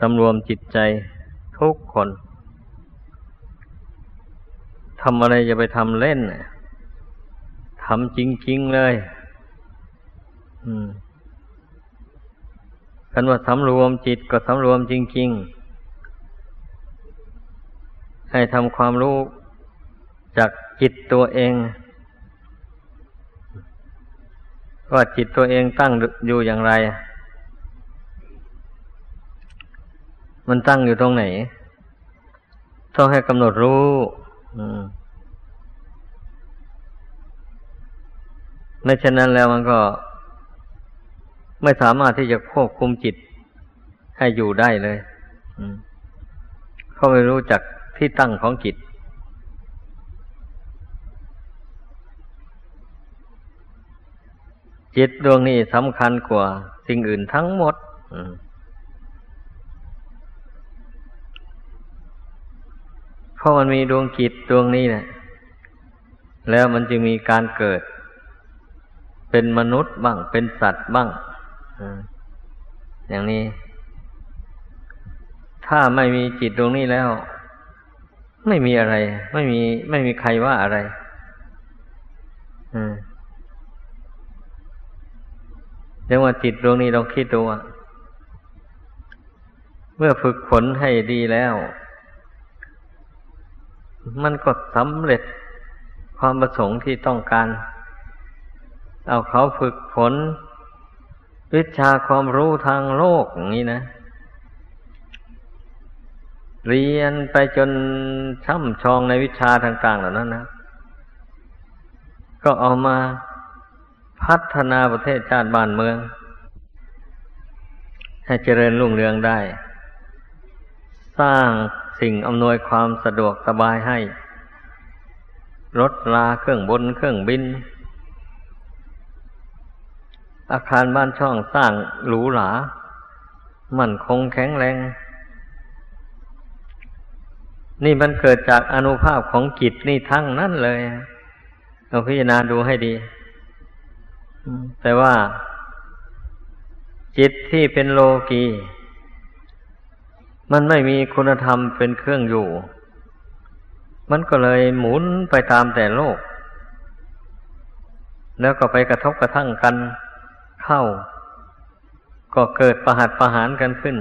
สำรวมจิตใจทุกคนทำอะไรจะไปทำเล่นทำจริง ๆ เลยกันว่าสำรวมจิตก็สำรวมจริง ๆ ให้ทำความรู้จากจิตตัวเองว่าจิตตัวเองตั้งอยู่อย่างไร มันตั้งอยู่ตรงไหน ต้องให้กำหนดรู้ไม่เช่นนั้นแล้วมันก็ ไม่สามารถที่จะควบคุมจิตให้อยู่ได้เลยเขาไม่รู้จักที่ตั้งของจิตจิตดวงนี้สำคัญกว่า สิ่งอื่นทั้งหมด เพราะมันมีดวงจิตดวงนี้นะแล้วมันจึงมีการเกิด เป็นมนุษย์บ้าง เป็นสัตว์บ้างอย่างนี้ ถ้าไม่มีจิตดวงนี้แล้ว ไม่มีอะไร ไม่มี ไม่มีใครว่าอะไรเรียกว่าจิตดวงนี้เราคิดดูว่าเมื่อฝึกฝนให้ดีแล้ว มันก็สำเร็จความประสงค์ที่ต้องการ เอาเขาฝึกฝนวิชาความรู้ทางโลกอย่างนี้นะ เรียนไปจนช่ำชองในวิชาต่างๆเหล่านั้นนะ ก็เอามาพัฒนาประเทศชาติบ้านเมือง ให้เจริญรุ่งเรืองได้ สร้าง สิ่งอำนวยความสะดวกสบายให้ รถลาเครื่องบนเครื่องบิน อาคารบ้านช่องสร้างหรูหรา มั่นคงแข็งแรง นี่มันเกิดจากอนุภาพของจิตนี่ทั้งนั้นเลยเราพิจารณาดูให้ดี แต่ว่า จิตที่เป็นโลกี มันไม่มีคุณธรรมเป็นเครื่องอยู่ มันก็เลยหมุนไปตามแต่โลก แล้วก็ไปกระทบกระทั่งกันเข้า ก็เกิดประหัตประหารกันขึ้น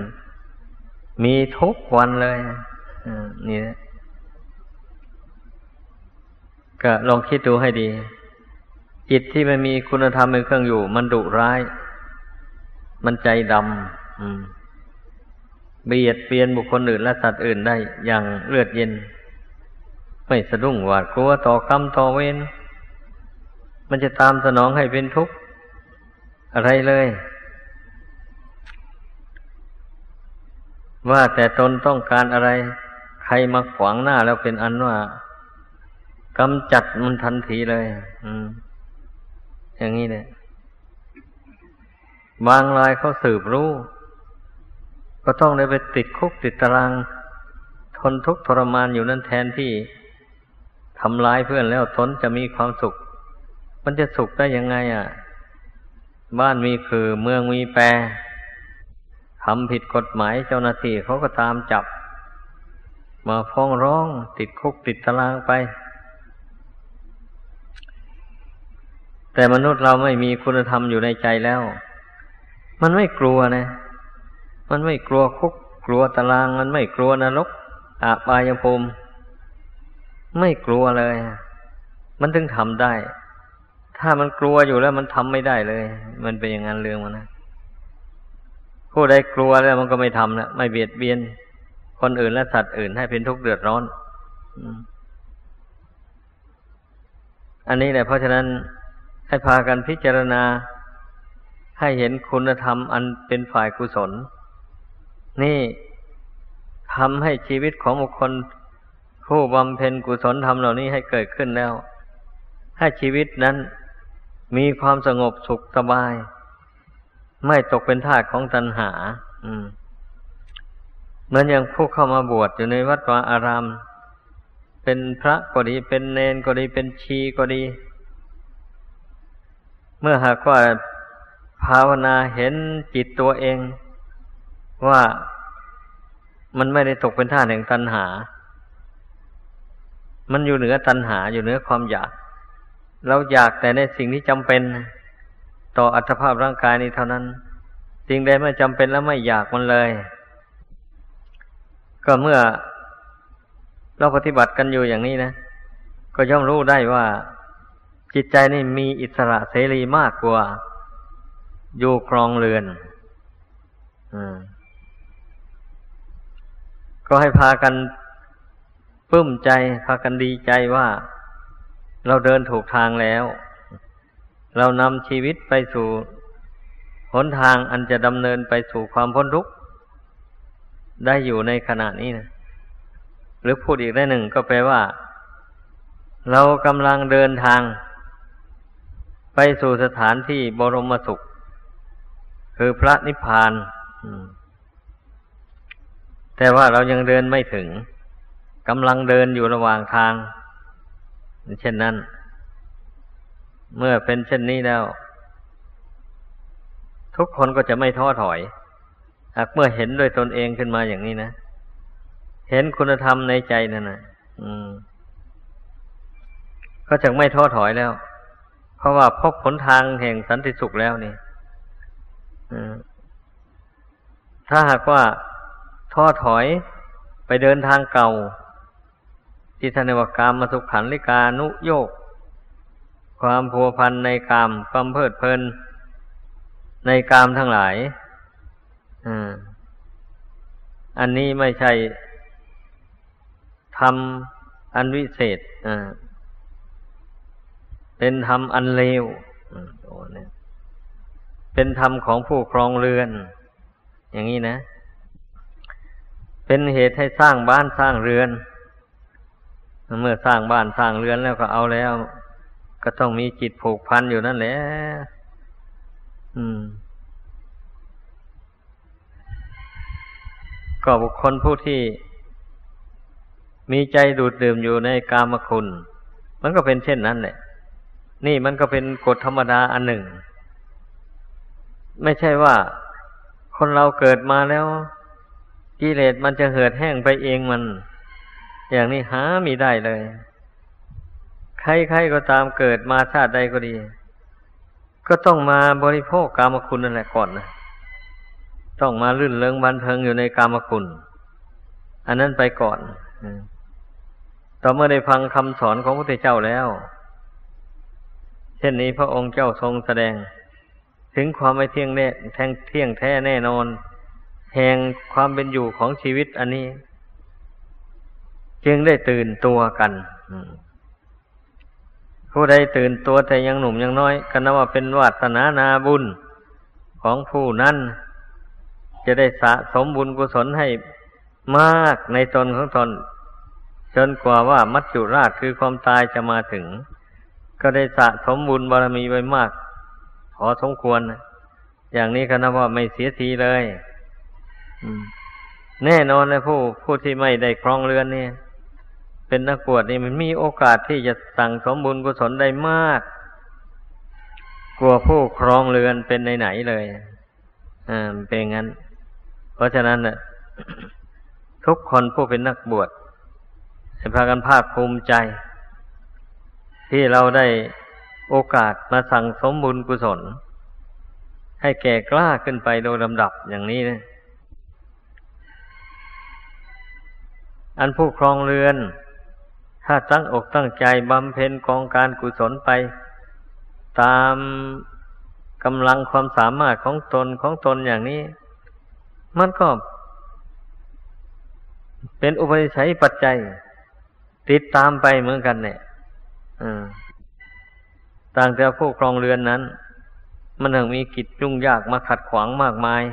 มีทุกวันเลยนี่นะก็ลองคิดดูให้ดี จิตที่ไม่มีคุณธรรมเป็นเครื่องอยู่ มันดุร้าย มันใจดำอืม เบียดเบียนบุคคลอื่นและสัตว์อื่นได้อย่างเลือดเย็น ไม่สะดุ้งหวาดกลัวต่อกรรมต่อเวรมันจะตามสนองให้เป็นทุกข์อะไรเลย ว่าแต่ตนต้องการอะไร ใครมาขวางหน้าแล้วเป็นอันว่ากำจัดมันทันทีเลย อืม อย่างนี้เนี่ยบางรายเขาสืบรู้ ก็ต้องได้ไปติดคุกติดตาราง ทนทุกข์ทรมานอยู่นั่นแทนที่ทำร้ายเพื่อนแล้วทนจะมีความสุข มันจะสุขได้ยังไงอะ บ้านมีคือเมืองมีแปรทำผิดกฎหมายเจ้าหน้าที่เขาก็ตามจับ มาฟ้องร้องติดคุกติดตารางไป แต่มนุษย์เราไม่มีคุณธรรมอยู่ในใจแล้ว มันไม่กลัวนะ มันไม่กลัวคุก กลัวตาราง มันไม่กลัวนรกอาบายภูมิ ไม่กลัวเลย มันถึงทำได้ ถ้ามันกลัวอยู่แล้วมันทำไม่ได้เลย มันเป็นอย่างนั้นเรื่องมันนะผู้ใดกลัวแล้วมันก็ไม่ทำแล้วไม่เบียดเบียน คนอื่นและสัตว์อื่นให้เป็นทุกข์เดือดร้อนอันนี้แหละเพราะฉะนั้นให้พากันพิจารณาให้เห็นคุณธรรมอันเป็นฝ่ายกุศล นี่ทำให้ชีวิตของบุคคลผู้บำเพ็ญกุศลธรรมเหล่านี้ให้เกิดขึ้นแล้ว ให้ชีวิตนั้นมีความสงบสุขสบาย ไม่ตกเป็นทาสของตัณหา อืมเหมือนอย่างผู้เข้ามาบวชอยู่ในวัดวาอาราม เป็นพระก็ดีเป็นเนนก็ดีเป็นชีก็ดี เมื่อหากว่าภาวนาเห็นจิตตัวเอง ว่ามันไม่ได้ตกเป็นท่าแห่งตัณหา มันอยู่เหนือตัณหาอยู่เหนือความอยาก เราอยากแต่ในสิ่งที่จำเป็น ต่ออัตภาพร่างกายนี้เท่านั้น สิ่งใดไม่จำเป็นแล้วไม่อยากมันเลย ก็เมื่อเราปฏิบัติกันอยู่อย่างนี้นะ ก็ย่อมรู้ได้ว่า จิตใจนี่มีอิสระเสรีมากกว่า อยู่ครองเรือน อืม ก็ให้พากันปลื้มใจ พากันดีใจว่า เราเดินถูกทางแล้ว เรานำชีวิตไปสู่หนทางอันจะดำเนินไปสู่ความพ้นทุกข์ได้อยู่ในขณะนี้นะหรือพูดอีกได้หนึ่งก็แปลว่า เรากำลังเดินทาง ไปสู่สถานที่บรมสุข คือพระนิพพานอืม แต่ว่าเรายังเดินไม่ถึงกำลังเดินอยู่ระหว่างทาง เช่นนั้น เมื่อเป็นเช่นนี้แล้ว ทุกคนก็จะไม่ท้อถอย หากเมื่อเห็นด้วยตนเองขึ้นมาอย่างนี้นะ เห็นคุณธรรมในใจนั่นนะอืม ก็จะไม่ท้อถอยแล้ว เพราะว่าพบผลทางแห่งสันติสุขแล้วนี่ถ้าหากว่า ท้อถอยไปเดินทางเก่า ที่ทนว่ากามมาสุขขันลิกานุโยก ความพัวพันในกามความเพลิดเพลิน ในกามทั้งหลายอันนี้ไม่ใช่ทำอันวิเศษเป็นธรรมอันเลวเป็นธรรมของผู้ครองเรือน อย่างนี้นะ เป็นเหตุให้สร้างบ้านสร้างเรือน เมื่อสร้างบ้านสร้างเรือนแล้วก็เอาแล้ว ก็ต้องมีจิตผูกพันอยู่นั่นแหละอืม ก็บุคคลผู้ที่ มีใจดูดดื่มอยู่ในกามคุณ มันก็เป็นเช่นนั้นแหละ นี่มันก็เป็นกฎธรรมดาอันหนึ่ง ไม่ใช่ว่าคนเราเกิดมาแล้ว กิเลสมันจะเหือดแห้งไปเองมัน อย่างนี้หามีได้เลย ใครๆก็ตามเกิดมาชาติใดก็ดี ก็ต้องมาบริโภคกามคุณนั่นแหละก่อนนะต้องมาลื่นเลิงบันเทิงอยู่ในกามคุณ อันนั้นไปก่อนต่อเมื่อได้ฟังคำสอนของพระพุทธเจ้าแล้ว เช่นนี้พระองค์เจ้าทรงแสดง ถึงความไม่เที่ยงแน่แทงเที่ยงแท้แน่นอน แห่งความเป็นอยู่ของชีวิตอันนี้ จึงได้ตื่นตัวกันผู้ใดตื่นตัวแต่ยังหนุ่มยังน้อยก็นับว่าเป็นวาสนานาบุญของผู้นั้นจะได้สะสมบุญกุศลให้มากในตนของตนจนกว่าว่ามัจจุราชคือความตายจะมาถึง ก็ได้สะสมบุญบารมีไว้มากพอสมควร อย่างนี้ก็นับว่าไม่เสียทีเลย แน่นอนเลยผู้ผู้ที่ไม่ได้ครองเรือนเนี่ย เป็นนักบวชนี่มันมีโอกาสที่จะสั่งสมบุญกุศลได้มาก กลัวผู้ครองเรือนเป็นไหนๆเลยอ่าเป็นงั้น เพราะฉะนั้นน่ะทุกคนผู้เป็นนักบวชให้พากันภาคภูมิใจ ที่เราได้โอกาสมาสั่งสมบุญกุศล ให้แก่กล้าขึ้นไปโดยลำดับอย่างนี้นะ อันผู้ครองเรือน ถ้าตั้งอกตั้งใจบำเพ็ญกองการกุศลไป ตามกำลังความสามารถของตนของตนอย่างนี้ มันก็ เป็นอุปนิสัยปัจจัย ติดตามไปเหมือนกันเนี่ยต่างจากผู้ครองเรือนนั้น มันถึงมีกิจยุ่งยากมาขัดขวางมากมาย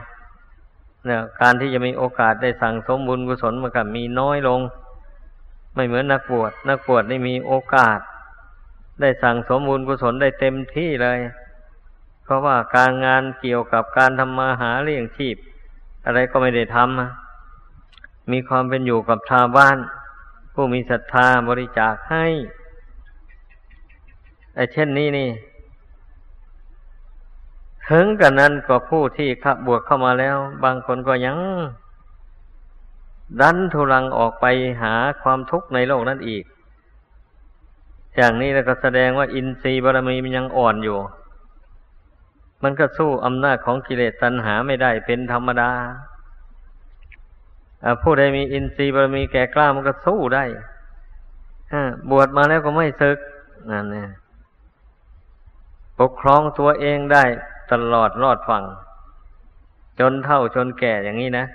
เนี่ยการที่จะมีโอกาสได้สั่งสมบุญกุศลมันก็มีน้อยลง ไม่เหมือนนักบวชนักบวชได้มีโอกาส ได้สั่งสมบุญกุศลได้เต็มที่เลย เพราะว่าการงานเกี่ยวกับการทำมาหาเลี้ยงชีพ อะไรก็ไม่ได้ทำมีความเป็นอยู่กับชาวบ้าน ผู้มีศรัทธาบริจาคให้ไอ้เช่นนี้นี่ ถึงกันนั้นก็ผู้ที่ขับบวชเข้ามาแล้ว บางคนก็ยัง ดันทุลังออกไปหาความทุกข์ในโลกนั้นอีก อย่างนี้แล้วก็แสดงว่าอินทรีย์บารมีมันยังอ่อนอยู่ มันก็สู้อำนาจของกิเลสตัณหาไม่ได้เป็นธรรมดาผู้ใดมีอินทรีย์บารมีแก่กล้ามันก็สู้ได้บวชมาแล้วก็ไม่ซึกนั่นเนี่ยปกครองตัวเองได้ ตลอดรอดฝั่ง จนเท่าจนแก่อย่างนี้นะ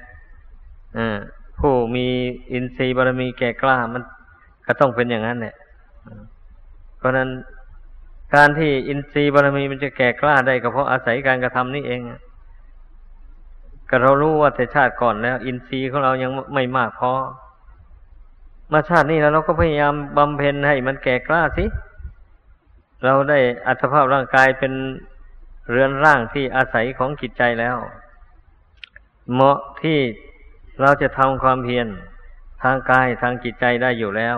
ผู้มีอินทรีย์บารมีแก่กล้ามันก็ต้องเป็นอย่างนั้นเนี่ยเพราะนั้นการที่อินทรีย์บารมีมันจะแก่กล้าได้ก็เพราะอาศัยการกระทำนี่เองก็เรารู้ว่าแต่ชาติก่อนแล้ว อินทรีย์ของเรายังไม่มากพอมาชาตินี้แล้วเราก็พยายามบำเพ็ญให้มันแก่กล้าสิ เราได้อัตภาพร่างกายเป็น เรือนร่างที่อาศัยของจิตใจแล้ว เหมาะที่เราจะทำความเพียรทางกายทางจิตใจได้อยู่แล้ว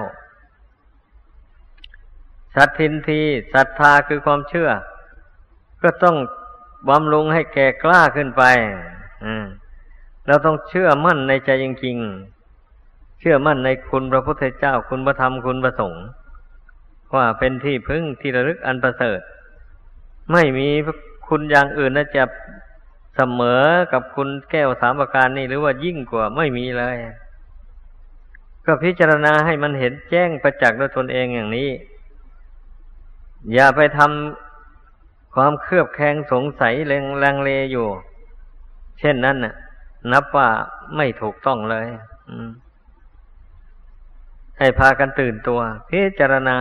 สัตทินทีศรัทธาคือความเชื่อ ก็ต้องบำรุงให้แก่กล้าขึ้นไปเราต้องเชื่อมั่นในใจจริงๆเชื่อมั่นในคุณพระพุทธเจ้าคุณพระธรรมคุณพระสงฆ์ว่าเป็นที่พึ่งที่ระลึกอันประเสริฐ ไม่มี คุณอย่างอื่นนะจะเสมอกับคุณแก้วสามประการนี่หรือว่ายิ่งกว่าไม่มีเลย ก็พิจารณาให้มันเห็นแจ้งประจักษ์ด้วยตนเองอย่างนี้ อย่าไปทำความเครือบแคลงสงสัยเลงลังเลอยู่ เช่นนั้นน่ะ นับว่าไม่ถูกต้องเลยให้พากันตื่นตัว พิจารณา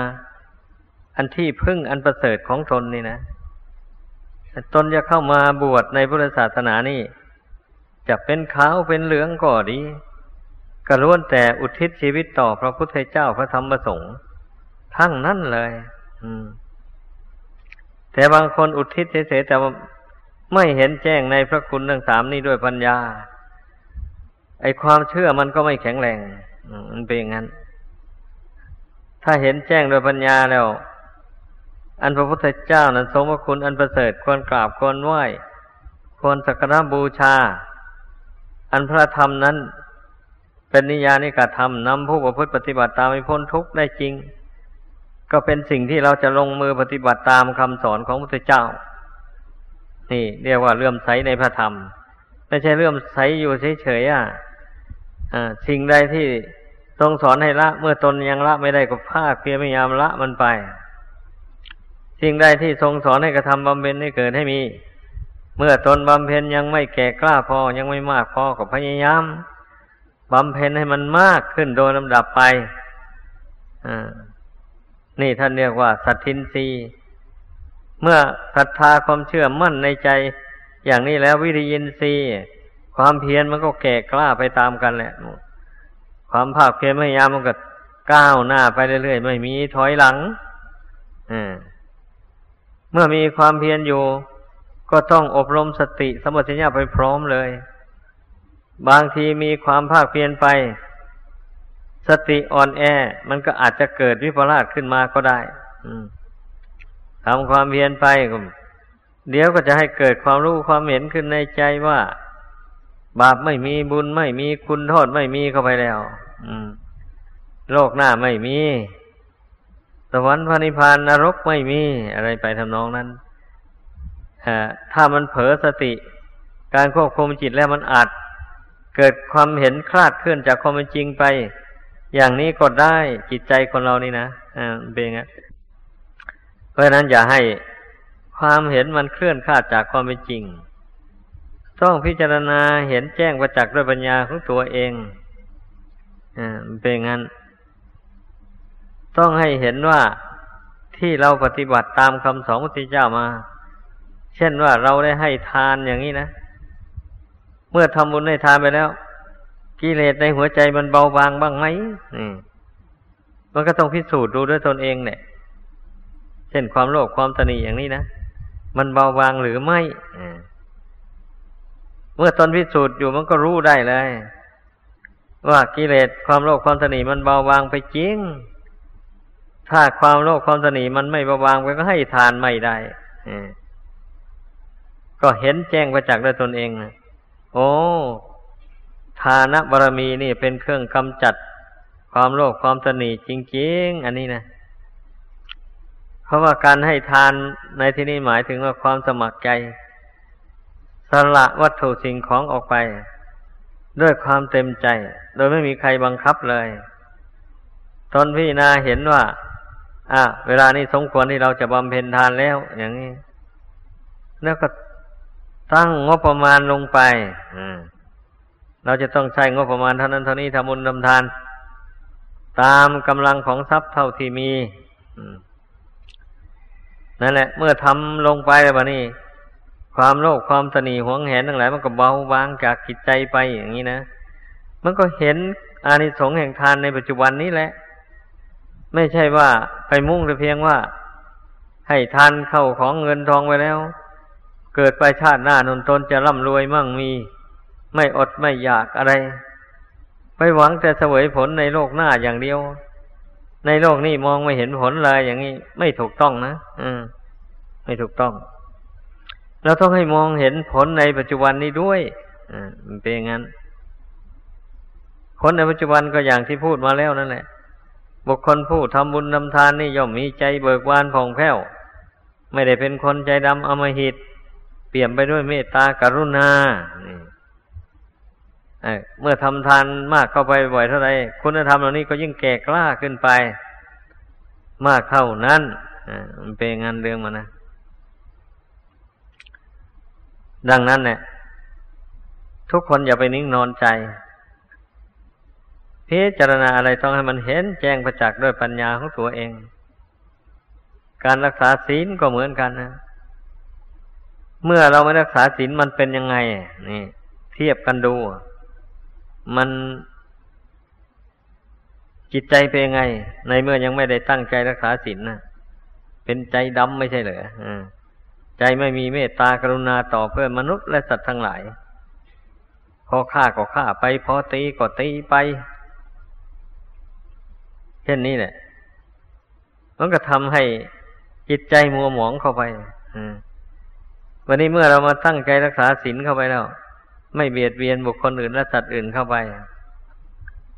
อันที่พึ่งอันประเสริฐของตนนี่นะ ตนจะเข้ามาบวชในพุทธศาสนานี่ จะเป็นขาวเป็นเหลืองก็ดีกระล้วนแต่อุทิศชีวิตต่อพระพุทธเจ้าพระธรรมประสงค์ทั้งนั้นเลยแต่บางคนอุทิศเฉยๆแต่ไม่เห็นแจ้งในพระคุณทั้งสามนี้ด้วยปัญญา ไอความเชื่อมันก็ไม่แข็งแรงมันเป็นอย่างนั้น ถ้าเห็นแจ้งด้วยปัญญาแล้ว อันพระพุทธเจ้านั้นทรงพระคุณอันประเสริฐควรกราบควรไหว้ควรสักการะบูชา อันพระธรรมนั้น เป็นนิยานิกธรรมนำผู้ประพฤติปฏิบัติตามให้พ้นทุกข์ได้จริง ก็เป็นสิ่งที่เราจะลงมือปฏิบัติตามคำสอนของพระพุทธเจ้า นี่ เรียกว่าเลื่อมใสในพระธรรม ไม่ใช่เลื่อมใสอยู่เฉยๆอะสิ่งใดที่ทรงสอนให้ละ เมื่อตนยังละไม่ได้ก็ภาคเพียรพยายามละมันไป สิ่งใดที่ทรงสอนให้กระทำบำเพ็ญให้เกิดให้มี เมื่อตนบำเพ็ญยังไม่แก่กล้าพอยังไม่มากพอก็พยายามบำเพ็ญให้มันมากขึ้นโดยลำดับไปนี่ท่านเรียกว่า สัตทินรีเมื่อศรัทธาความเชื่อมั่นในใจ อย่างนี้แล้ววิริยินทรีความเพียรมันก็แก่กล้าไปตามกันแหละ ความภาคเพียรพยายามมันก็ก้าวหน้าไปเรื่อยๆไม่มีถอยหลังอ่า เมื่อมีความเพียรอยู่ ก็ต้องอบรมสติสมัชัญญาไปพร้อมเลย บางทีมีความภาคเพียรไป สติอ่อนแอ มันก็อาจจะเกิดวิปลาสขึ้นมาก็ได้ทำความเพียรไปเดี๋ยวก็จะให้เกิดความรู้ความเห็นขึ้นในใจว่า บาปไม่มีบุญไม่มีคุณโทษไม่มีเข้าไปแล้ว อืม โลกหน้าไม่มี สวรรค์พระนิพพานนรกไม่มีอะไรไปทำนองนั้นถ้ามันเผลอสติ การควบคุมจิตแล้วมันอาจเกิดความเห็นคลาดเคลื่อนจากความเป็นจริงไป อย่างนี้ก็ได้จิตใจคนเรานี่นะอ่าเป็นไงเพราะฉะนั้นอย่าให้ความเห็นมันเคลื่อนคลาดจากความเป็นจริง ต้องพิจารณาเห็นแจ้งประจักษ์ด้วยปัญญาของตัวเองอ่าเป็นงั้น ต้องให้เห็นว่าที่เราปฏิบัติตามคำสอนพระพุทธเจ้ามา เช่นว่าเราได้ให้ทานอย่างนี้นะ เมื่อทำบุญให้ทานไปแล้ว กิเลสในหัวใจมันเบาบางบ้างไหมมันก็ต้องพิสูจน์ดูด้วยตนเองเนี่ย เช่นความโลภความตนีอย่างนี้นะมันเบาบางหรือไม่เมื่อตนพิสูจน์อยู่มันก็รู้ได้เลย ว่ากิเลสความโลภความตนีมันเบาบางไปจริง ถ้าความโลภความสนีมันไม่ประวางไปก็ให้ทานไม่ได้ก็เห็นแจ้งประจักษ์ด้วยตนเองโอ้ทานบารมีนี่เป็นเครื่องกำจัดความโลภความตนีจริง ๆ อันนี้นะ เพราะว่าการให้ทานในที่นี้หมายถึงว่าความสมัครใจ สละวัตถุสิ่งของออกไป ด้วยความเต็มใจ โดยไม่มีใครบังคับเลย ตนพี่นาเห็นว่า อะเวลานี้สมควรที่เราจะบำเพ็ญทานแล้ว อย่างนี้ แล้วก็ตั้งงบประมาณลงไปเราจะต้องใช้งบประมาณเท่านั้นเท่านี้ทำบุญทำทาน ตามกำลังของทรัพย์เท่าที่มีนั่นแหละ เมื่อทำลงไปแบบนี้ ความโลภความตนีหวงแหนทั้งหลายมันก็เบาบางจากจิตใจไปอย่างนี้นะ มันก็เห็นอานิสงส์แห่งทานในปัจจุบันนี้แหละ ไม่ใช่ว่าไปมุ่งแต่เพียงว่า ให้ทานเข้าของเงินทองไปแล้ว เกิดไปชาติหน้านนตนจะร่ำรวยมั่งมี ไม่อดไม่อยากอะไร ไปหวังแต่เสวยผลในโลกหน้าอย่างเดียว ในโลกนี้มองไม่เห็นผลเลยอย่างนี้ ไม่ถูกต้องนะอืมไม่ถูกต้อง เราต้องให้มองเห็นผลในปัจจุบันนี้ด้วยอ่ามันเป็นอย่างนั้นผลในปัจจุบันก็อย่างที่พูดมาแล้วนั่นแหละ บุคคลผู้ทำบุญทำทานนี่ย่อมมีใจเบิกบานผ่องแผ้ว ไม่ได้เป็นคนใจดำอมหิต เปลี่ยมไปด้วยเมตตากรุณาเมื่อทำทานมากเข้าไปบ่อยเท่าไรคุณธรรมเหล่านี้ก็ยิ่งแก่กล้าขึ้นไป มากเท่านั้นมันเป็นงานเรื่องมานะ ดังนั้นเนี่ยทุกคนอย่าไปนิ่งนอนใจ พิจารณาอะไรต้องให้มันเห็นแจ้งประจักษ์ด้วยปัญญาของตัวเอง การรักษาศีลก็เหมือนกันนะ เมื่อเราไม่รักษาศีลมันเป็นยังไง นี่ เทียบกันดู มันจิตใจเป็นยังไง ในเมื่อยังไม่ได้ตั้งใจรักษาศีลนะเป็นใจดำไม่ใช่เหรอใจไม่มีเมตตากรุณาต่อเพื่อนมนุษย์และสัตว์ทั้งหลาย พอฆ่าก็ฆ่าไป พอตีก็ตีไป ช่นนี้แหละมันก็ทำให้จิตใจมัวหมองเข้าไปวันนี้เมื่อเรามาตั้งใจรักษาศีลเข้าไปแล้ว ไม่เบียดเบียนบุคคลอื่นและสัตว์อื่นเข้าไปจ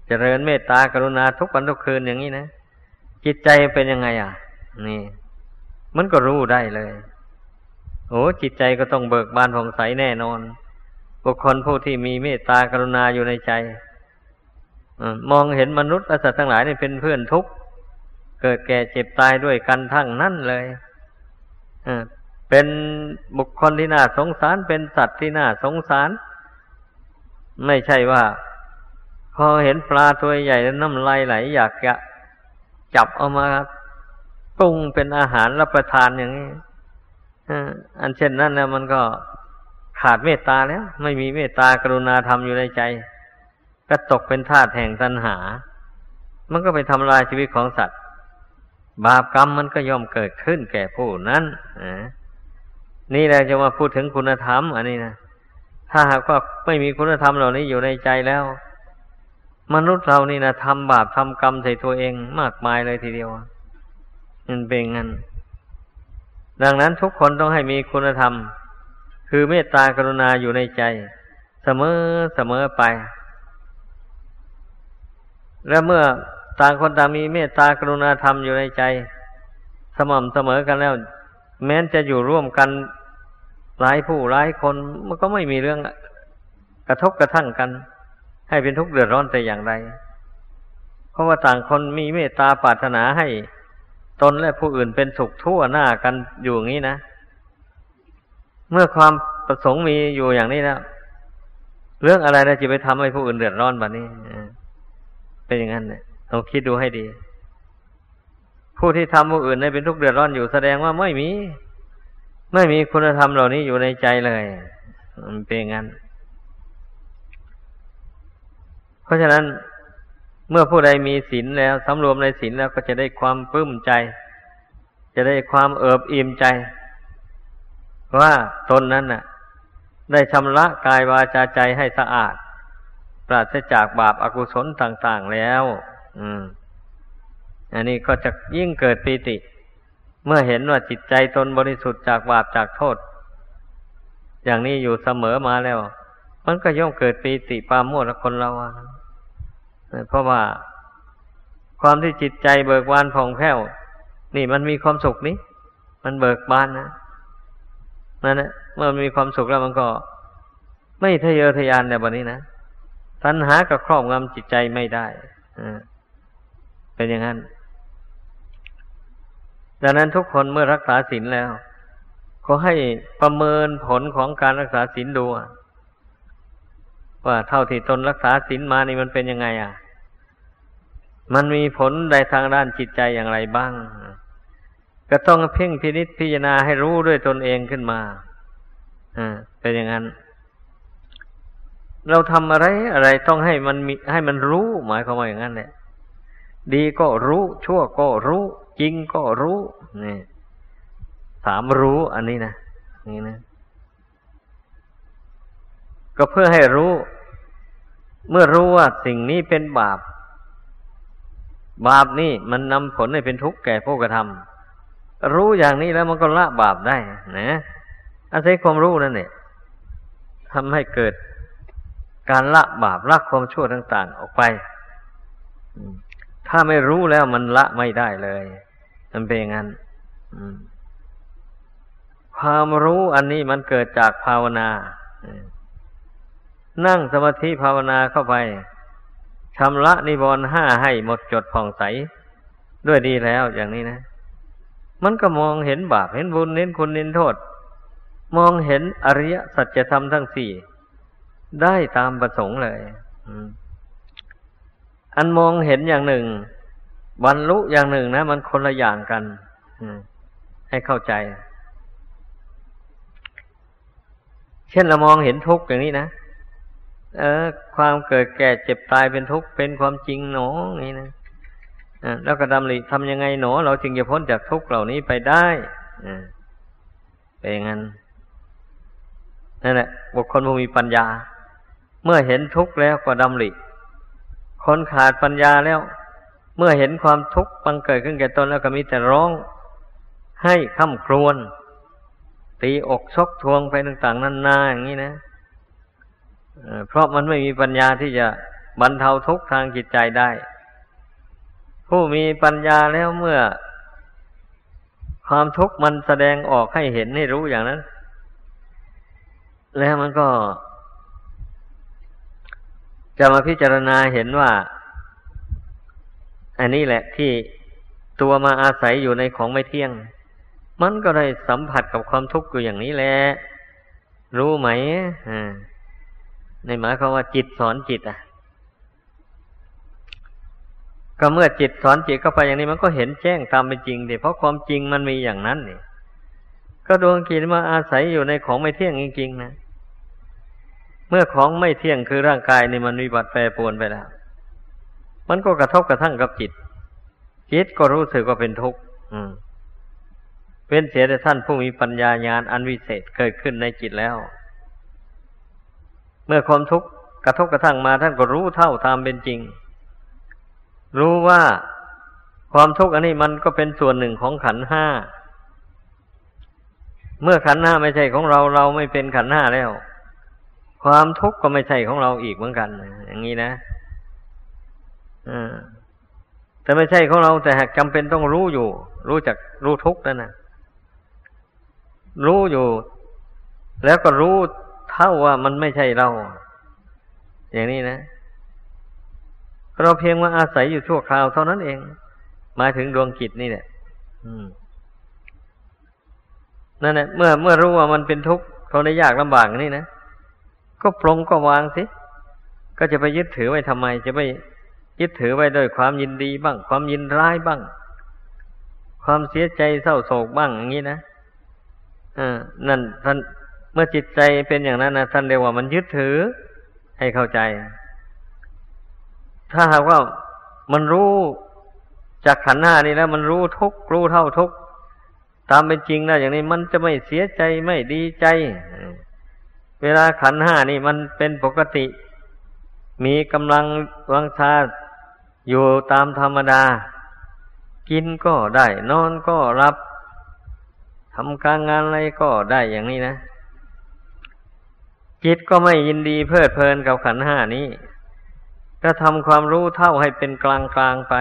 เจริญเมตตากรุณาทุกวันทุกคืนอย่างนี้นะจิตใจเป็นยังไง อะ นี่ มันก็รู้ได้เลยโอ้จิตใจก็ต้องเบิกบานผ่องใสแน่นอน บุคคลผู้ที่มีเมตตากรุณาอยู่ในใจ มองเห็นมนุษย์และสัตว์ทั้งหลายนี่เป็นเพื่อนทุกข์เกิดแก่เจ็บตายด้วยกันทั้งนั้นเลยเป็นบุคคลที่น่าสงสาร เป็นสัตว์ที่น่าสงสาร ไม่ใช่ว่า พอเห็นปลาตัวใหญ่แล้วน้ำลายไหล อยากจะจับเอามาปรุงเป็นอาหารรับประทานอย่างนี้อันเช่นนั้นนะมันก็ขาดเมตตาแล้ว ไม่มีเมตตากรุณาธรรมอยู่ในใจ ก็ตกเป็นทาสแห่งตัณหา มันก็ไปทำลายชีวิตของสัตว์ บาปกรรมมันก็ย่อมเกิดขึ้นแก่ผู้นั้นนี่แหละจะมาพูดถึงคุณธรรม อันนี้นะถ้าหากว่าไม่มีคุณธรรมเหล่านี้อยู่ในใจแล้ว มนุษย์เรานี่นะทำบาปทำกรรมใส่ตัวเองมากมายเลยทีเดียวมันเป็นงั้นดังนั้นทุกคนต้องให้มีคุณธรรม คือเมตตากรุณาอยู่ในใจ เสมอเสมอไป และเมื่อต่างคนต่างมีเมตตากรุณาธรรมอยู่ในใจ สม่ำเสมอกันแล้ว แม้นจะอยู่ร่วมกันหลายผู้หลายคนมันก็ไม่มีเรื่องกระทบกระทั่งกัน ให้เป็นทุกข์เดือดร้อนแต่อย่างใดเพราะว่าต่างคนมีเมตตาปรารถนาให้ตนและผู้อื่นเป็นสุขทั่วหน้ากันอยู่อย่างนี้นะ เมื่อความประสงค์มีอยู่อย่างนี้แล้วเรื่องอะไรนะจะไปทำให้ผู้อื่นเดือดร้อนแบบนี้ เป็นอย่างนั้นเนี่ยลองคิดดูให้ดี ผู้ที่ทำผู้อื่นให้เป็นทุกข์เดือดร้อนอยู่แสดงว่าไม่มี ไม่มีคุณธรรมเหล่านี้อยู่ในใจเลยมันเป็นอย่างนั้น เพราะฉะนั้นเมื่อผู้ใดมีศีลแล้วสำรวมในศีลแล้วก็จะได้ความปลื้มใจ จะได้ความเอิบอิ่มใจ ว่าตนนั้นน่ะ ได้ชำระกายวาจาใจให้สะอาด ราศจากบาปอากุศลต่าง ๆแล้ว อืม อันนี้ก็จะยิ่งเกิดปีติ เมื่อเห็นว่าจิตใจตนบริสุทธิ์จากบาปจากโทษ อย่างนี้อยู่เสมอมาแล้ว มันก็ย่อมเกิดปีติปาโมดคนเราเพราะว่าความที่จิตใจเบิกบานผ่องแผ้ว นี่มันมีความสุขนี้ มันเบิกบานนะนั่นแหละเมื่อมีความสุขแล้วมันก็ ไม่ทะเยอทะยานในวันนี้นะ ตัณหากับครอบงำจิตใจไม่ได้เป็นอย่างนั้น ดังนั้นทุกคนเมื่อรักษาศีลแล้ว ก็ให้ประเมินผลของการรักษาศีลดูว่าเท่าที่ตนรักษาศีลมานี่มันเป็นยังไง อะ มันมีผลใดทางด้านจิตใจอย่างไรบ้าง ก็ต้องเพ่งพินิษพิจารณาให้รู้ด้วยตนเองขึ้นมา อ่า เป็นอย่างนั้น เราทำอะไรอะไรต้องให้มันมีให้มันรู้ หมายความว่าอย่างนั้นแหละดีก็รู้ ชั่วก็รู้ จริงก็รู้นี่สามรู้อันนี้นะนี่นะ ก็เพื่อให้รู้ เมื่อรู้ว่าสิ่งนี้เป็นบาป บาปนี่มันนำผลให้เป็นทุกข์แก่ผู้กระทำรู้อย่างนี้แล้วมันก็ละบาปได้ นะอาศัยความรู้นั่นเนี่ยทำให้เกิด การละบาปละความชั่วต่าง ๆ ออกไปถ้าไม่รู้แล้วมันละไม่ได้เลย มันเป็นอย่างนั้นความรู้อันนี้มันเกิดจากภาวนา นั่งสมาธิภาวนาเข้าไปชำระนิวรณ์ห้าให้หมดจดผ่องใส ด้วยดีแล้วอย่างนี้นะ มันก็มองเห็นบาปเห็นบุญเห็นคุณเห็นโทษ มองเห็นอริยสัจธรรมทั้งสี่ ได้ตามประสงค์เลยอันมองเห็นอย่างหนึ่งบรรลุอย่างหนึ่งนะ มันคนละอย่างกันให้เข้าใจ เช่นเรามองเห็นทุกข์อย่างนี้นะเออ ความเกิดแก่เจ็บตายเป็นทุกข์เป็นความจริงหนอนี่นะแล้วก็ดำริทำยังไงหนอ เราจึงจะพ้นจากทุกข์เหล่านี้ไปได้เป็นอย่างนั้นนั่นแหละบุคคลผู้มีปัญญา เมื่อเห็นทุกข์แล้วก็ดำริคนขาดปัญญาแล้ว เมื่อเห็นความทุกข์บังเกิดขึ้นแก่ตนแล้วก็มีแต่ร้อง ให้ข้าครวญตีอกชกทวงไปต่างๆนานาอย่างนี้นะเพราะมันไม่มีปัญญาที่จะบรรเทาทุกข์ทางจิตใจได้ ผู้มีปัญญาแล้วเมื่อ ความทุกข์มันแสดงออกให้เห็นให้รู้อย่างนั้น แล้วมันก็ จะมาพิจารณาเห็นว่า อันนี้แหละที่ตัวมาอาศัยอยู่ในของไม่เที่ยง มันก็ได้สัมผัสกับความทุกข์อยู่อย่างนี้แหละ รู้ไหมอ่าในหมายความว่าจิตสอนจิต อะ ก็เมื่อจิตสอนจิตเข้าไปอย่างนี้มันก็เห็นแจ้งตามเป็นจริงดิเพราะความจริงมันมีอย่างนั้นนี่ก็ดวงกิจมาอาศัยอยู่ในของไม่เที่ยงจริงๆนะ เมื่อของไม่เที่ยงคือร่างกายนี่มันมีบัดแปรปรวนไปแล้ว มันก็กระทบกระทั่งกับจิต จิตก็รู้สึกว่าเป็นทุกข์เว้นเสียแต่ท่านผู้มีปัญญาญาณอันวิเศษเกิดขึ้นในจิตแล้ว เมื่อความทุกข์กระทบกระทั่งมาท่านก็รู้เท่าตามเป็นจริง รู้ว่าความทุกข์อันนี้มันก็เป็นส่วนหนึ่งของขันห้า เมื่อขันห้าไม่ใช่ของเราเราไม่เป็นขันห้าแล้ว ความทุกข์ก็ไม่ใช่ของเราอีกเหมือนกัน อย่างนี้นะอ่าแต่ไม่ใช่ของเราแต่หากจำเป็นต้องรู้อยู่ รู้จักรู้ทุกข์นั่นนะรู้อยู่ แล้วก็รู้เท่าว่ามันไม่ใช่เรา อย่างนี้นะเราเพียงว่าอาศัยอยู่ชั่วคราวเท่านั้นเองหมายถึงดวงกิจนี่แหละนั่นแหละเมื่อเมื่อรู้ว่ามันเป็นทุกข์เขาได้ยากลำบากนี่นะ ก็ปรงก็วางสิ ก็จะไปยึดถือไว้ทำไม จะไปยึดถือไว้ด้วยความยินดีบ้าง ความยินร้ายบ้าง ความเสียใจเศร้าโศกบ้างอย่างนี้นะอ่านั่นท่านเมื่อจิตใจเป็นอย่างนั้นนะท่านเรียกว่ามันยึดถือให้เข้าใจ ถ้าหากว่ามันรู้จากขันหน้านี่แล้ว มันรู้ทุกรู้เท่าทุกตามเป็นจริงนะอย่างนี้มันจะไม่เสียใจไม่ดีใจ เวลาขันห้านี่มันเป็นปกติ มีกำลังวังชาอยู่ตามธรรมดา กินก็ได้ นอนก็รับทำการงานอะไรก็ได้อย่างนี้นะ จิตก็ไม่ยินดีเพลิดเพลินกับขันห้านี้ ก็ทำความรู้เท่าให้เป็นกลางกลางไป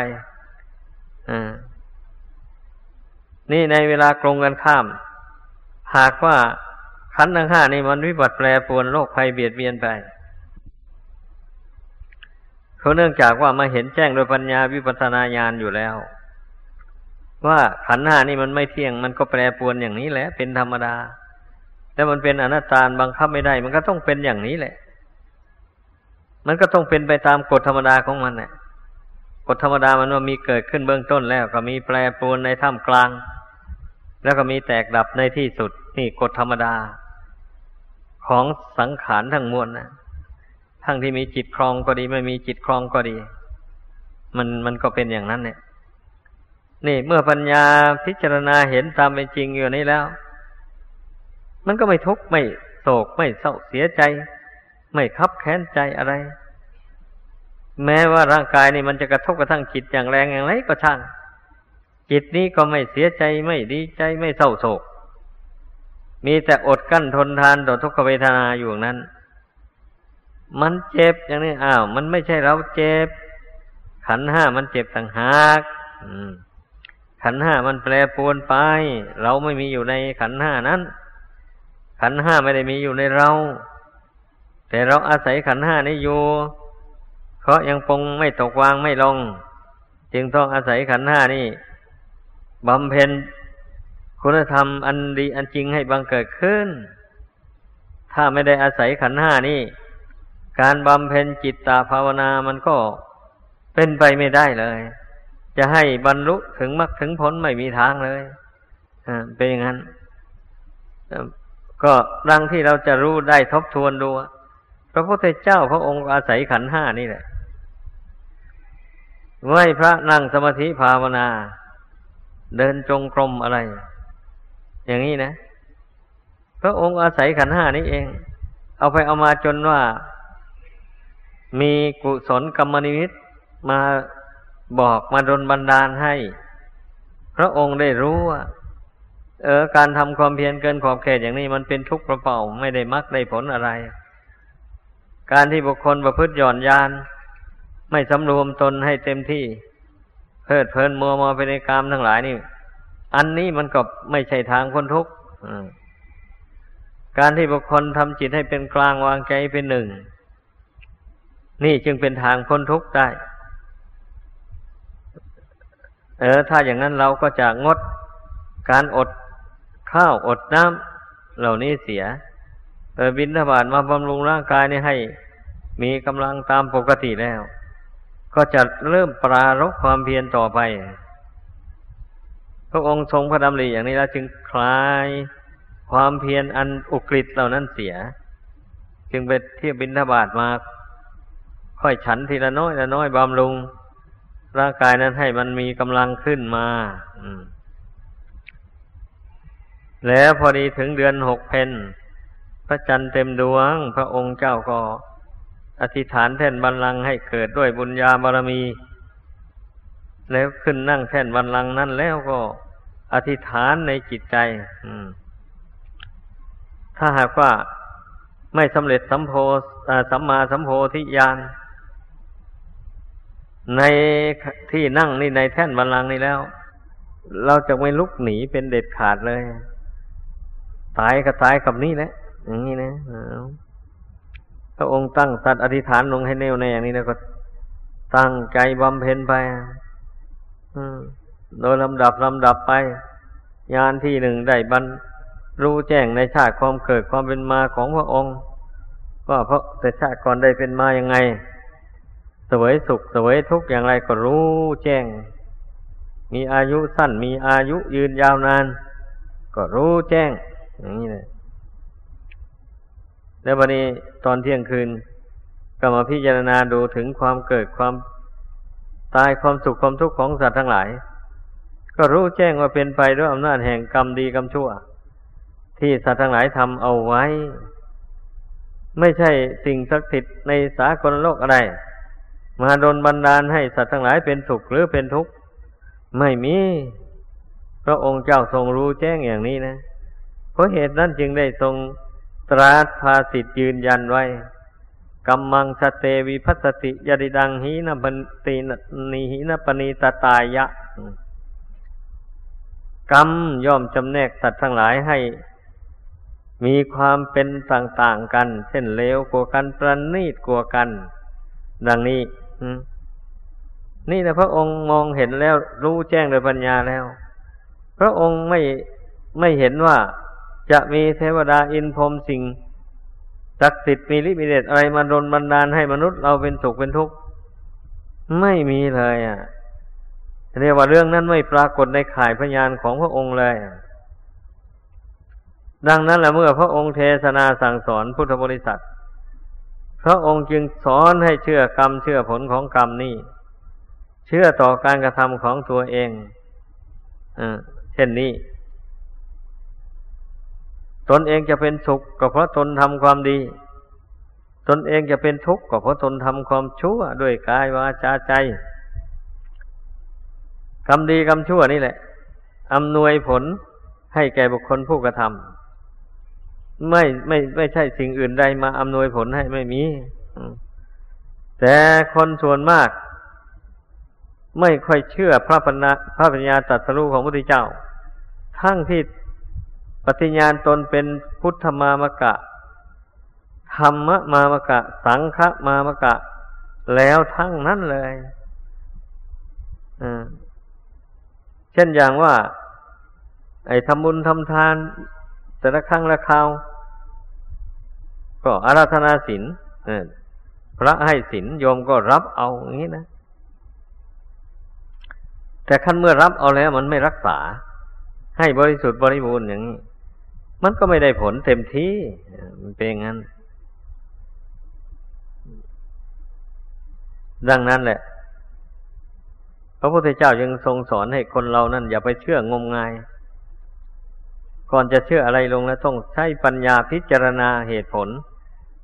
อ่านี่ในเวลากรงกันข้าม หากว่า ขันธ์ทั้งห้านี่มันวิบัติแปรปรวนโรคภัยเบียดเบียนไปเขาเนื่องจากว่ามาเห็นแจ้งโดยปัญญาวิปัสนาญาณอยู่แล้ว ว่าขันธ์ห้านี่มันไม่เที่ยง มันก็แปรปรวนอย่างนี้แหละ เป็นธรรมดาแต่มันเป็นอนัตตาบังคับไม่ได้ มันก็ต้องเป็นอย่างนี้แหละ มันก็ต้องเป็นไปตามกฎธรรมดาของมันแหละกฎธรรมดามันว่ามีเกิดขึ้นเบื้องต้นแล้ว ก็มีแปรปรวนในท่ามกลาง แล้วก็มีแตกดับในที่สุดนี่กฎธรรมดา ของสังขารทั้งมวลนะทั้งที่มีจิตครองก็ดี ไม่มีจิตครองก็ดี มันมันก็เป็นอย่างนั้นเนี่ย นี่เมื่อปัญญาพิจารณาเห็นตามเป็นจริงอยู่นี้แล้ว มันก็ไม่ทุกข์ไม่โศกไม่เศร้าเสียใจ ไม่คับแค้นใจอะไร แม้ว่าร่างกายนี่มันจะกระทบกระทั่งจิตอย่างแรงอย่างไรก็ช่างจิตนี้ก็ไม่เสียใจไม่ดีใจไม่เศร้าโศก มีแต่อดกั้นทนทานต่อทุกขเวทนาอยู่นั้น มันเจ็บอย่างนี้อ้าว มันไม่ใช่เราเจ็บ ขันห้ามันเจ็บต่างหากขันห้ามันแปรปรวนไป เราไม่มีอยู่ในขันห้านั้น ขันห้าไม่ได้มีอยู่ในเรา แต่เราอาศัยขันห้านี้อยู่เพราะยังปงไม่ตกวางไม่ลง จึงต้องอาศัยขันห้านี่บำเพ็ญ คุณธรรมอันดีอันจริงให้บังเกิดขึ้น ถ้าไม่ได้อาศัยขันห้านี่ การบำเพ็ญจิตตาภาวนามันก็เป็นไปไม่ได้เลย จะให้บรรลุถึงมรรคถึงผลไม่มีทางเลยเป็นอย่างนั้นก็ดังที่เราจะรู้ได้ทบทวนดูพระพุทธเจ้าพระองค์อาศัยขันห้านี่แหละไหวพระนั่งสมาธิภาวนา เดินจงกรมอะไร อย่างนี้นะ พระองค์อาศัยขันห้านี้เอง เอาไปเอามาจนว่า มีกุศลกรรมนิมิตมาบอกมาดลบันดาลให้ พระองค์ได้รู้ว่าเออการทำความเพียรเกินขอบเขตอย่างนี้มันเป็นทุกข์ประเป่าไม่ได้มักได้ผลอะไร การที่บุคคลประพฤติหย่อนยาน ไม่สำรวมตนให้เต็มที่ เพลิดเพลินมัวมาไปในกามทั้งหลายนี่ อันนี้มันก็ไม่ใช่ทางคนทุกข์การที่บุคคลทำจิตให้เป็นกลางวางใจเป็นหนึ่ง นี่จึงเป็นทางพ้นทุกข์ได้ เออ ถ้าอย่างนั้นเราก็จะงดการอดข้าวอดน้ำเหล่านี้เสีย เออบินทบาทมาบำรุงร่างกายนี่ให้มีกำลังตามปกติแล้ว ก็จะเริ่มปรารบความเพียรต่อไป พระองค์ทรงพระดำริอย่างนี้แล้วจึงคลายความเพียรอันอุกฤษเหล่านั้นเสีย จึงไปเที่ยวบินทบาทมา ค่อยฉันทีละน้อยละน้อยบำรุง ร่างกายนั้นให้มันมีกำลังขึ้นมาแล้วพอดีถึงเดือนหกเพนพระจันทร์เต็มดวง พระองค์เจ้าก็อธิษฐานแท่นบันลังให้เกิดด้วยบุญญาบารมี แล้วขึ้นนั่งแท่นบันลังนั้นแล้วก็อธิษฐานในจิตใจถ้าหากว่าไม่สำเร็จสัมโพสัมมาสัมโพธิญาณในที่นั่งนี่ในแท่นบัลลังนี่แล้ว เราจะไม่ลุกหนีเป็นเด็ดขาดเลย ตายก็ตายกับนี่แหละอย่างนี้นะพระองค์ตั้งสัตว์อธิษฐานลงให้แน่วแน่อย่างนี้แล้วก็ตั้งใจบำเพ็ญไป โดยลำดับลำดับไปยานที่หนึ่งได้บรรรู้แจ้งในชาติความเกิดความเป็นมาของพระองค์ว่าเพราะแต่ชาติก่อนได้เป็นมาอย่างไง สวยสุขสวยทุกข์อย่างไรก็รู้แจ้ง มีอายุสั้นมีอายุยืนยาวนาน ก็รู้แจ้ง อย่างนี้เลยแล้ววันนี้ตอนเที่ยงคืนก็มาพิจารณาดูถึงความเกิดความ ตายความสุขความทุกข์ของสัตว์ทั้งหลาย ก็รู้แจ้งว่าเป็นไปด้วยอำนาจแห่งกรรมดีกรรมชั่ว ที่สัตว์ทั้งหลายทำเอาไว้ ไม่ใช่สิ่งศักดิ์สิทธิ์ในสากลโลกอะไรมาดนบันดาลให้สัตว์ทั้งหลายเป็นสุขหรือเป็นทุกข์ไม่มีพระองค์เจ้าทรงรู้แจ้งอย่างนี้นะ เพราะเหตุนั้นจึงได้ทรงตราภาสิทธยืนยันไว้ กัมมังสเตวิพัสติยดิดังหีนบันตินีหีนปณีตตายะ กรรมย่อมจำแนกสัตว์ทั้งหลายให้ มีความเป็นต่างๆกัน เช่นเลวกว่ากันประณีตกว่ากัน ดังนี้นี่นะพระองค์มองเห็นแล้วรู้แจ้งโดยปัญญาแล้ว พระองค์ไม่ไม่เห็นว่าจะมีเทวดาอินพรมสิ่ง ศักดิ์สิทธิ์มีฤทธิ์มีเดชอะไรมาดนบันดาลให้มนุษย์เราเป็นสุขเป็นทุกข์ไม่มีเลยอะเรียกว่าเรื่องนั้นไม่ปรากฏในข่ายพยานของพระองค์เลย ดังนั้นแหละเมื่อพระองค์เทศนาสั่งสอนพุทธบริษัท พระองค์จึงสอนให้เชื่อกรรมเชื่อผลของกรรมนี่ เชื่อต่อการกระทำของตัวเองอเช่นนี้ ตนเองจะเป็นสุขก็เพราะตนทำความดี ตนเองจะเป็นทุกข์ก็เพราะตนทำความชั่วด้วยกายวาจาใจกรรมดีกรรมชั่วนี่แหละอำนวยผลให้แก่บุคคลผู้กระทำไม่ไม่ไม่ใช่สิ่งอื่นใดมาอำนวยผลให้ไม่มีแต่คนส่วนมาก ไม่ค่อยเชื่อพระปัญญาพระปัญญาตรัสรู้ของพระพุทธเจ้า ทั้งที่ ปฏิญาณตนเป็นพุทธมามกะ ธรรมมามกะ สังฆมามกะ แล้วทั้งนั้นเลยเช่นอย่างว่า ไอ้ทำบุญทำทาน แต่ละครั้งละคราว ก็อาราธนาศีลพระให้ศีลโยมก็รับเอาอย่างนี้นะ แต่ขั้นเมื่อรับเอาแล้วมันไม่รักษา ให้บริสุทธิ์บริบูรณ์อย่างนี้ มันก็ไม่ได้ผลเต็มที่มันเป็นอย่างนั้น ดังนั้นแหละ พระพุทธเจ้ายังทรงสอนให้คนเรานั่น อย่าไปเชื่องมงาย ก่อนจะเชื่ออะไรลงแล้วต้องใช้ปัญญาพิจารณาเหตุผล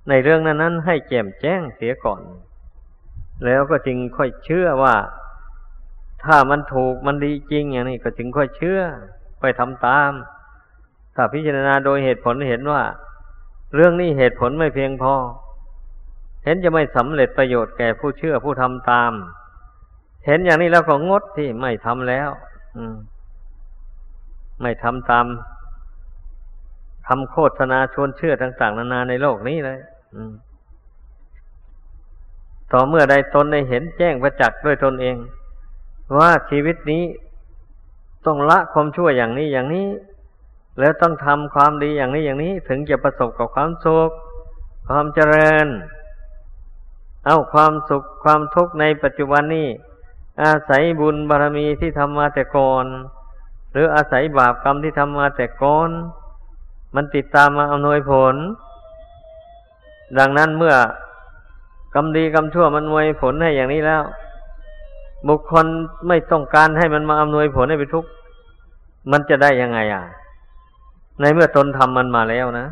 ในเรื่องนั้นนั้นให้แจ่มแจ้งเสียก่อน แล้วก็จึงค่อยเชื่อว่า ถ้ามันถูกมันดีจริงอย่างนี้ก็จึงค่อยเชื่อ ค่อยทำตาม ถ้าพิจารณาโดยเหตุผลเห็นว่า เรื่องนี้เหตุผลไม่เพียงพอ เห็นจะไม่สำเร็จประโยชน์แก่ผู้เชื่อผู้ทำตาม เห็นอย่างนี้แล้วก็งดที่ไม่ทำแล้วอืมไม่ทำตามคำโฆษณาชวนเชื่อต่าง ๆ นานาในโลกนี้เลยต่อเมื่อใดตนได้เห็นแจ้งประจักษ์ด้วยตนเอง ว่าชีวิตนี้ต้องละความชั่วอย่างนี้อย่างนี้ แล้วต้องทำความดีอย่างนี้อย่างนี้ ถึงจะประสบกับความสุขความเจริญ เอาความสุขความทุกข์ในปัจจุบันนี้อาศัยบุญบารรมีที่ทำมาแต่ก่อน หรืออาศัยบาปกรรมที่ทำมาแต่ก่อน มันติดตามมาอำนวยผล ดังนั้นเมื่อกรรมดีกรรมชั่วมันอำนวยผลให้อย่างนี้แล้ว บุคคลไม่ต้องการให้มันมาอำนวยผลให้ไปทุกข์มันจะได้ยังไงอะ ในเมื่อตนทำมันมาแล้วนะ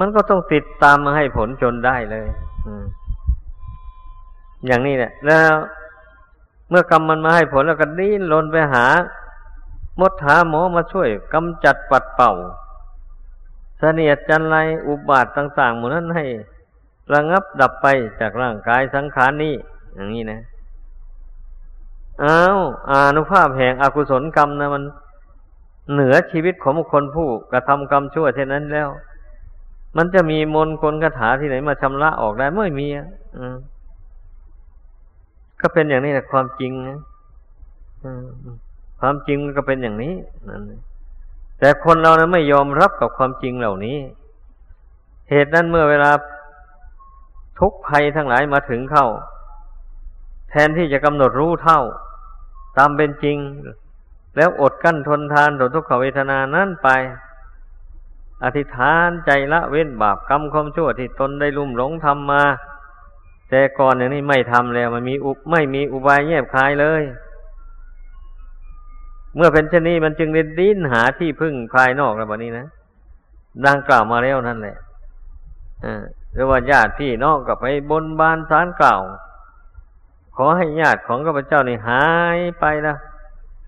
มันก็ต้องติดตามมาให้ผลจนได้เลยอย่างนี้แหละแล้วเมื่อกรรมมันมาให้ผลแล้วก็ดิ้นรนไปหามดหาหมอมาช่วยกำจัดปัดเป่าเสนียดจันไรอุบาทต่างๆหมดนั้นให้ระงับดับไปจากร่างกายสังขารนี้ อย่างนี้นะอ้าวอานุภาพแห่งอกุศลกรรมนะมัน เหนือชีวิตของบุคคลผู้กระทำกรรมชั่วเช่นนั้นแล้ว มันจะมีมนต์กลคาถาที่ไหนมาชำระออกได้ไม่มีอะก็เป็นอย่างนี้แหละความจริงนะความจริงมันก็เป็นอย่างนี้นั่นแต่คนเรานะไม่ยอมรับกับความจริงเหล่านี้ เหตุนั้นเมื่อเวลาทุกภัยทั้งหลายมาถึงเข้า แทนที่จะกำหนดรู้เท่า ตามเป็นจริง แล้วอดกั้นทนทานต่อทุกขเวทนานั้นไป อธิษฐานใจละเว้นบาปกรรมความชั่วที่ตนได้ลุ่มหลงทำมา แต่ก่อนอย่างนี้ไม่ทำแล้วมันมีอุไม่มีอุบายแยบคายเลย เมื่อเป็นเช่นนี้มันจึงได้ดิ้นหาที่พึ่งภายนอกแล้วแบบนี้นะดังกล่าวมาแล้วนั่นแหละหรือว่าญาติพี่น้องกับไปบนบานสารกล่าว ขอให้ญาติของข้าพเจ้านี่หายไปนะ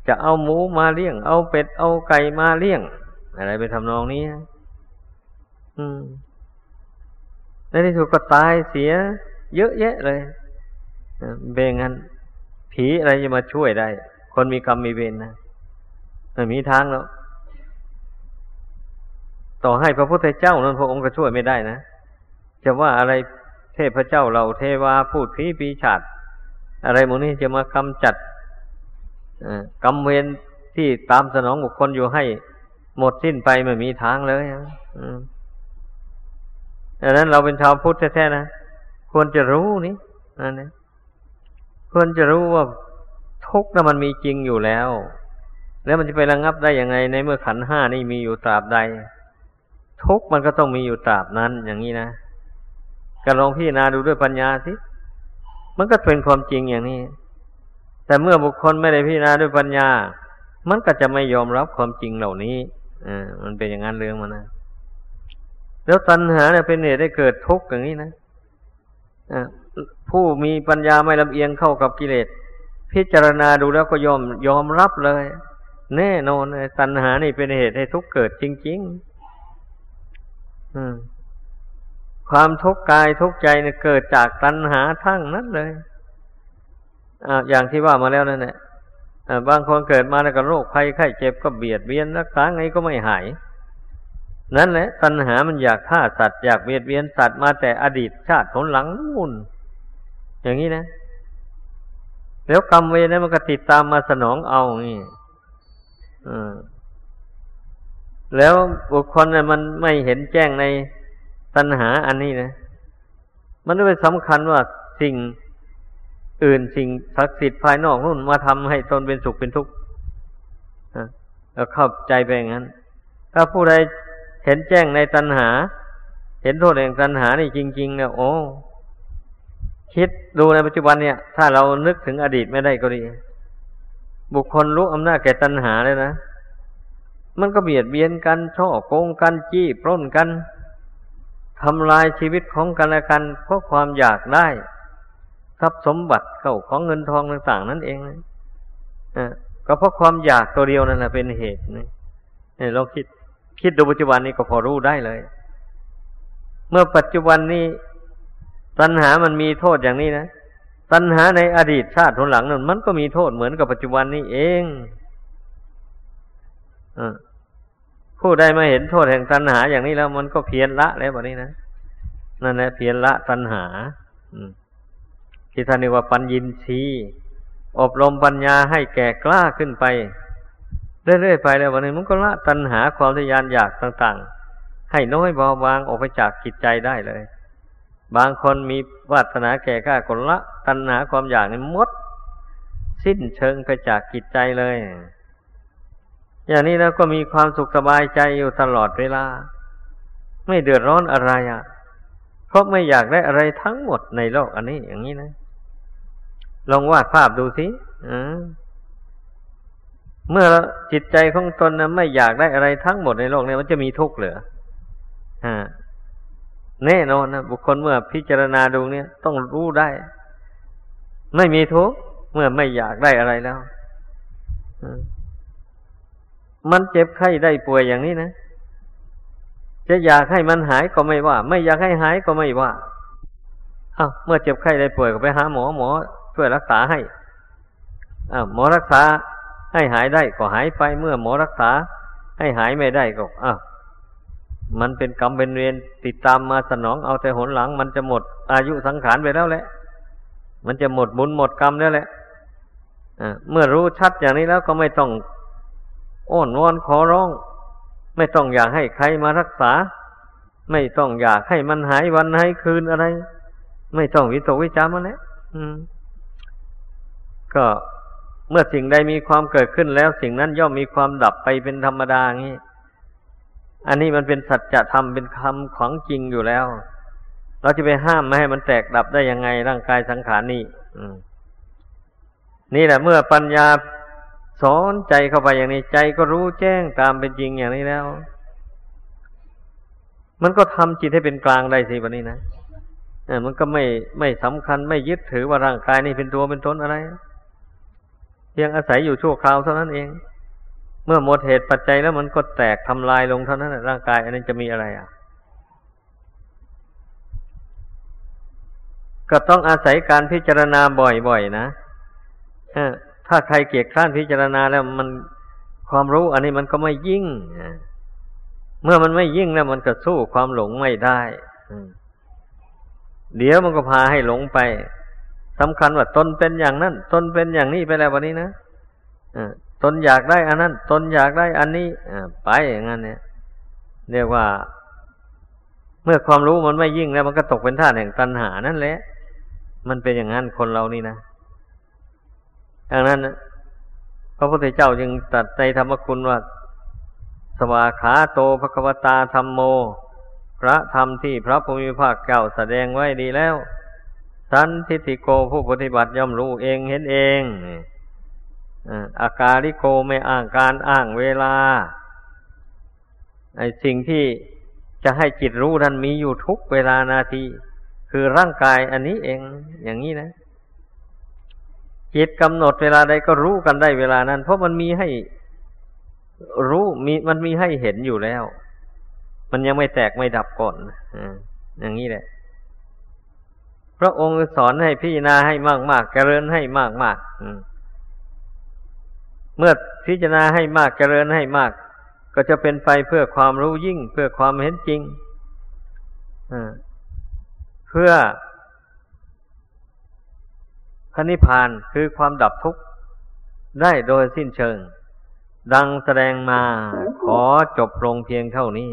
จะเอาหมูมาเลี้ยง เอาเป็ด เอาไก่มาเลี้ยง อะไรไปทำนองนี้อืมในที่สุดก็ตายเสีย เยอะแยะเลยเบงั้นผีอะไรจะมาช่วยได้ คนมีกรรมมีเวรนะไม่มีทางแล้ว ต่อให้พระพุทธเจ้านั้นพระองค์ก็ช่วยไม่ได้นะ จะว่าอะไรเทพเจ้าเราเทวาพูดผีปีฉาดอะไรหมดนี้จะมากำจัด กรรมเวรที่ตามสนองบุคคลอยู่ให้หมดสิ้นไปไม่มีทางเลยดังนั้นเราเป็นชาวพุทธแท้ๆนะควรจะรู้นี่นั่นนะควรจะรู้ว่าทุกข์นั้นมันมีจริงอยู่แล้ว แล้วมันจะไประงับได้ยังไง ในเมื่อขันห้านี่มีอยู่ตราบใด ทุกข์มันก็ต้องมีอยู่ตราบนั้น อย่างนี้นะก็ลองพิจารณาดูด้วยปัญญาสิมันก็เป็นความจริงอย่างนี้ แต่เมื่อบุคคลไม่ได้พิจารณาด้วยปัญญา มันก็จะไม่ยอมรับความจริงเหล่านี้อ่ามันเป็นอย่างนั้นเรื่องมันนะแล้วตัณหาเนี่ยเป็นเหตุได้เกิดทุกข์อย่างนี้นะอผู้มีปัญญาไม่ลำเอียงเข้ากับกิเลสพิจารณาดูแล้วก็ยอมยอมรับเลย แน่นอนตัณหานี่เป็นเหตุให้ทุกข์เกิดจริงๆความทุกข์กายทุกข์ใจเนี่ยเกิดจากตัณหาทั้งนั้นเลย อย่างที่ว่ามาแล้วนั่นแหละบางคนเกิดมาแล้วก็โรคภัยไข้เจ็บก็เบียดเบียนรักษาไงก็ไม่หาย นั่นแหละตัณหามันอยากฆ่าสัตว์อยากเบียดเบียนสัตว์มาแต่อดีตชาติผลหลังนู่นอย่างนี้นะ แล้วกรรมเวรนั้นมันก็ติดตามมาสนองเอาอย่างนี้แล้วบุคคลเนี่ยมันไม่เห็นแจ้งในตัณหาอันนี้นะ มันไม่สำคัญว่าสิ่ง อื่นสิ่งศักดิ์สิทธิ์ภายนอกนู่นมาทำให้ตนเป็นสุขเป็นทุกข์แล้วเข้าใจไปอย่างนั้น ถ้าผู้ใดเห็นแจ้งในตัณหา เห็นโทษแห่งตัณหานี่จริงๆเนี่ยโอ้คิดดูในปัจจุบันเนี่ย ถ้าเรานึกถึงอดีตไม่ได้ก็ดี บุคคลรู้อำนาจแก่ตัณหาเลยนะมันก็เบียดเบียนกันช่อโกงกันจี้ปล้นกันทำลายชีวิตของกันและกันเพราะความอยากได้ ทรัพย์สมบัติเข้าของเงินทองต่างๆ นั่นเองนะก็เพราะความอยากตัวเดียวนั่นแหละเป็นเหตุนี่ยเราคิดคิดดูปัจจุบันนี้ก็พอรู้ได้เลย เมื่อปัจจุบันนี้ตัณหามันมีโทษอย่างนี้นะตัณหาในอดีตชาติทุนหลังนั้นมันก็มีโทษเหมือนกับปัจจุบันนี้เองอผู้ใดมาเห็นโทษแห่งตัณหาอย่างนี้แล้ว มันก็เพียรละแล้วแบบนี้นะนั่นแหละเพียรละตัณหา อืม ที่ท่านเรียกว่าปัญญินชีอบรมปัญญาให้แก่กล้าขึ้นไป เรื่อยๆไปแล้ววันหนี้มันก็ละตัณหาความทยานอยากต่าง ๆ ให้น้อยเบาบางออกไปจากจิตใจได้เลย บางคนมีวาสนาแก่กล้าคนละ ตัณหาความอยากนี่มด สิ้นเชิงไปจากจิตใจเลย อย่างนี้แล้วก็มีความสุขสบายใจอยู่ตลอดเวลา ไม่เดือดร้อนอะไรอะเพราะไม่อยากได้อะไรทั้งหมดในโลกอันนี้อย่างนี้นะ ลองวาดภาพดูสิเมื่อจิตใจของตนนะไม่อยากได้อะไรทั้งหมดในโลกนี้มันจะมีทุกข์เหรือแน่นอนนะบุคคลเมื่อพิจารณาดูเนี่ยต้องรู้ได้ ไม่มีทุกข์เมื่อไม่อยากได้อะไรแล้วมันเจ็บไข้ได้ป่วยอย่างนี้นะ จะอยากให้มันหายก็ไม่ว่า ไม่อยากให้หายก็ไม่ว่าอ้าวเมื่อเจ็บไข้ได้ป่วยก็ไปหาหมอหมอ ช่วยรักษาให้อหมอรักษาให้หายได้ก็หายไปเมื่อหมอรักษา ให้หายไม่ได้ก็อ้ามันเป็นกรรมเป็นเวรติดตามมาสนองเอาแต่หนหลัง มันจะหมดอายุสังขารไปแล้วแหละ มันจะหมดบุญหมดกรรมแล้วแหละเมื่อรู้ชัดอย่างนี้แล้วก็ไม่ต้องอ้อนวอนขอร้อง ไม่ต้องอยากให้ใครมารักษา ไม่ต้องอยากให้มันหายวันหายคืนอะไร ไม่ต้องวิตกวิจารมันแล้ว ก็เมื่อสิ่งใดมีความเกิดขึ้นแล้ว สิ่งนั้นย่อมมีความดับไปเป็นธรรมดางี้ อันนี้มันเป็นสัจธรรมเป็นคำของจริงอยู่แล้ว เราจะไปห้ามไม่ให้มันแตกดับได้ยังไงร่างกายสังขารนี่นี่แหละ เมื่อปัญญาสอนใจเข้าไปอย่างนี้ใจก็รู้แจ้งตามเป็นจริงอย่างนี้แล้ว มันก็ทำจิตให้เป็นกลางได้สิวันนี้นะมันก็ไม่ไม่สำคัญไม่ยึดถือว่าร่างกายนี่เป็นตัวเป็นตนอะไร เพียงอาศัยอยู่ชั่วคราวเท่านั้นเอง เมื่อหมดเหตุปัจจัยแล้วมันก็แตกทำลายลงเท่านั้นร่างกาย อันนี้จะมีอะไรอะ ก็ต้องอาศัยการพิจารณาบ่อยๆนะถ้าใครเกียจคร้านพิจารณาแล้วมันความรู้ อันนี้มันก็ไม่ยิ่งเมื่อมันไม่ยิ่งแล้วมันก็สู้ความหลงไม่ได้เดี๋ยวมันก็พาให้หลงไป สำคัญว่าตนเป็นอย่างนั้น ตนเป็นอย่างนี้ไปแล้ววันนี้นะตนอยากได้อันนั้น ตนอยากได้อันนี้ไปอย่างนั้นเนี่ย เรียกว่า เมื่อความรู้มันไม่ยิ่งแล้ว มันก็ตกเป็นท่าแห่งตัณหานั่นแหละ มันเป็นอย่างนั้นคนเรานี่นะดังนั้นพระพุทธเจ้าจึงตรัสในธรรมคุณว่า สวาขาโตภควตาธรรมโม พระธรรมที่พระภูมิภาคเก่าแสดงไว้ดีแล้ว สันทิติโกผู้ปฏิบัติย่อมรู้เองเห็นเองอาการิโกไม่อ้างการอ้างเวลาไอสิ่งที่จะให้จิตรู้นั้นมีอยู่ทุกเวลานาที คือร่างกายอันนี้เองอย่างนี้นะ จิตกำหนดเวลาใดก็รู้กันได้เวลานั้น เพราะมันมีให้รู้มีมันมีให้เห็นอยู่แล้ว มันยังไม่แตกไม่ดับก่อนอย่างนี้แหละ พระองค์สอนให้พิจารณาให้มากมากเจริญให้มากมากเมื่อพิจารณาให้มากเจริญให้มาก ก็จะเป็นไปเพื่อความรู้ยิ่ง เพื่อความเห็นจริงเพื่อพระนิพพานคือความดับทุกข์ได้โดยสิ้นเชิง ดังแสดงมาขอจบลงเพียงเท่านี้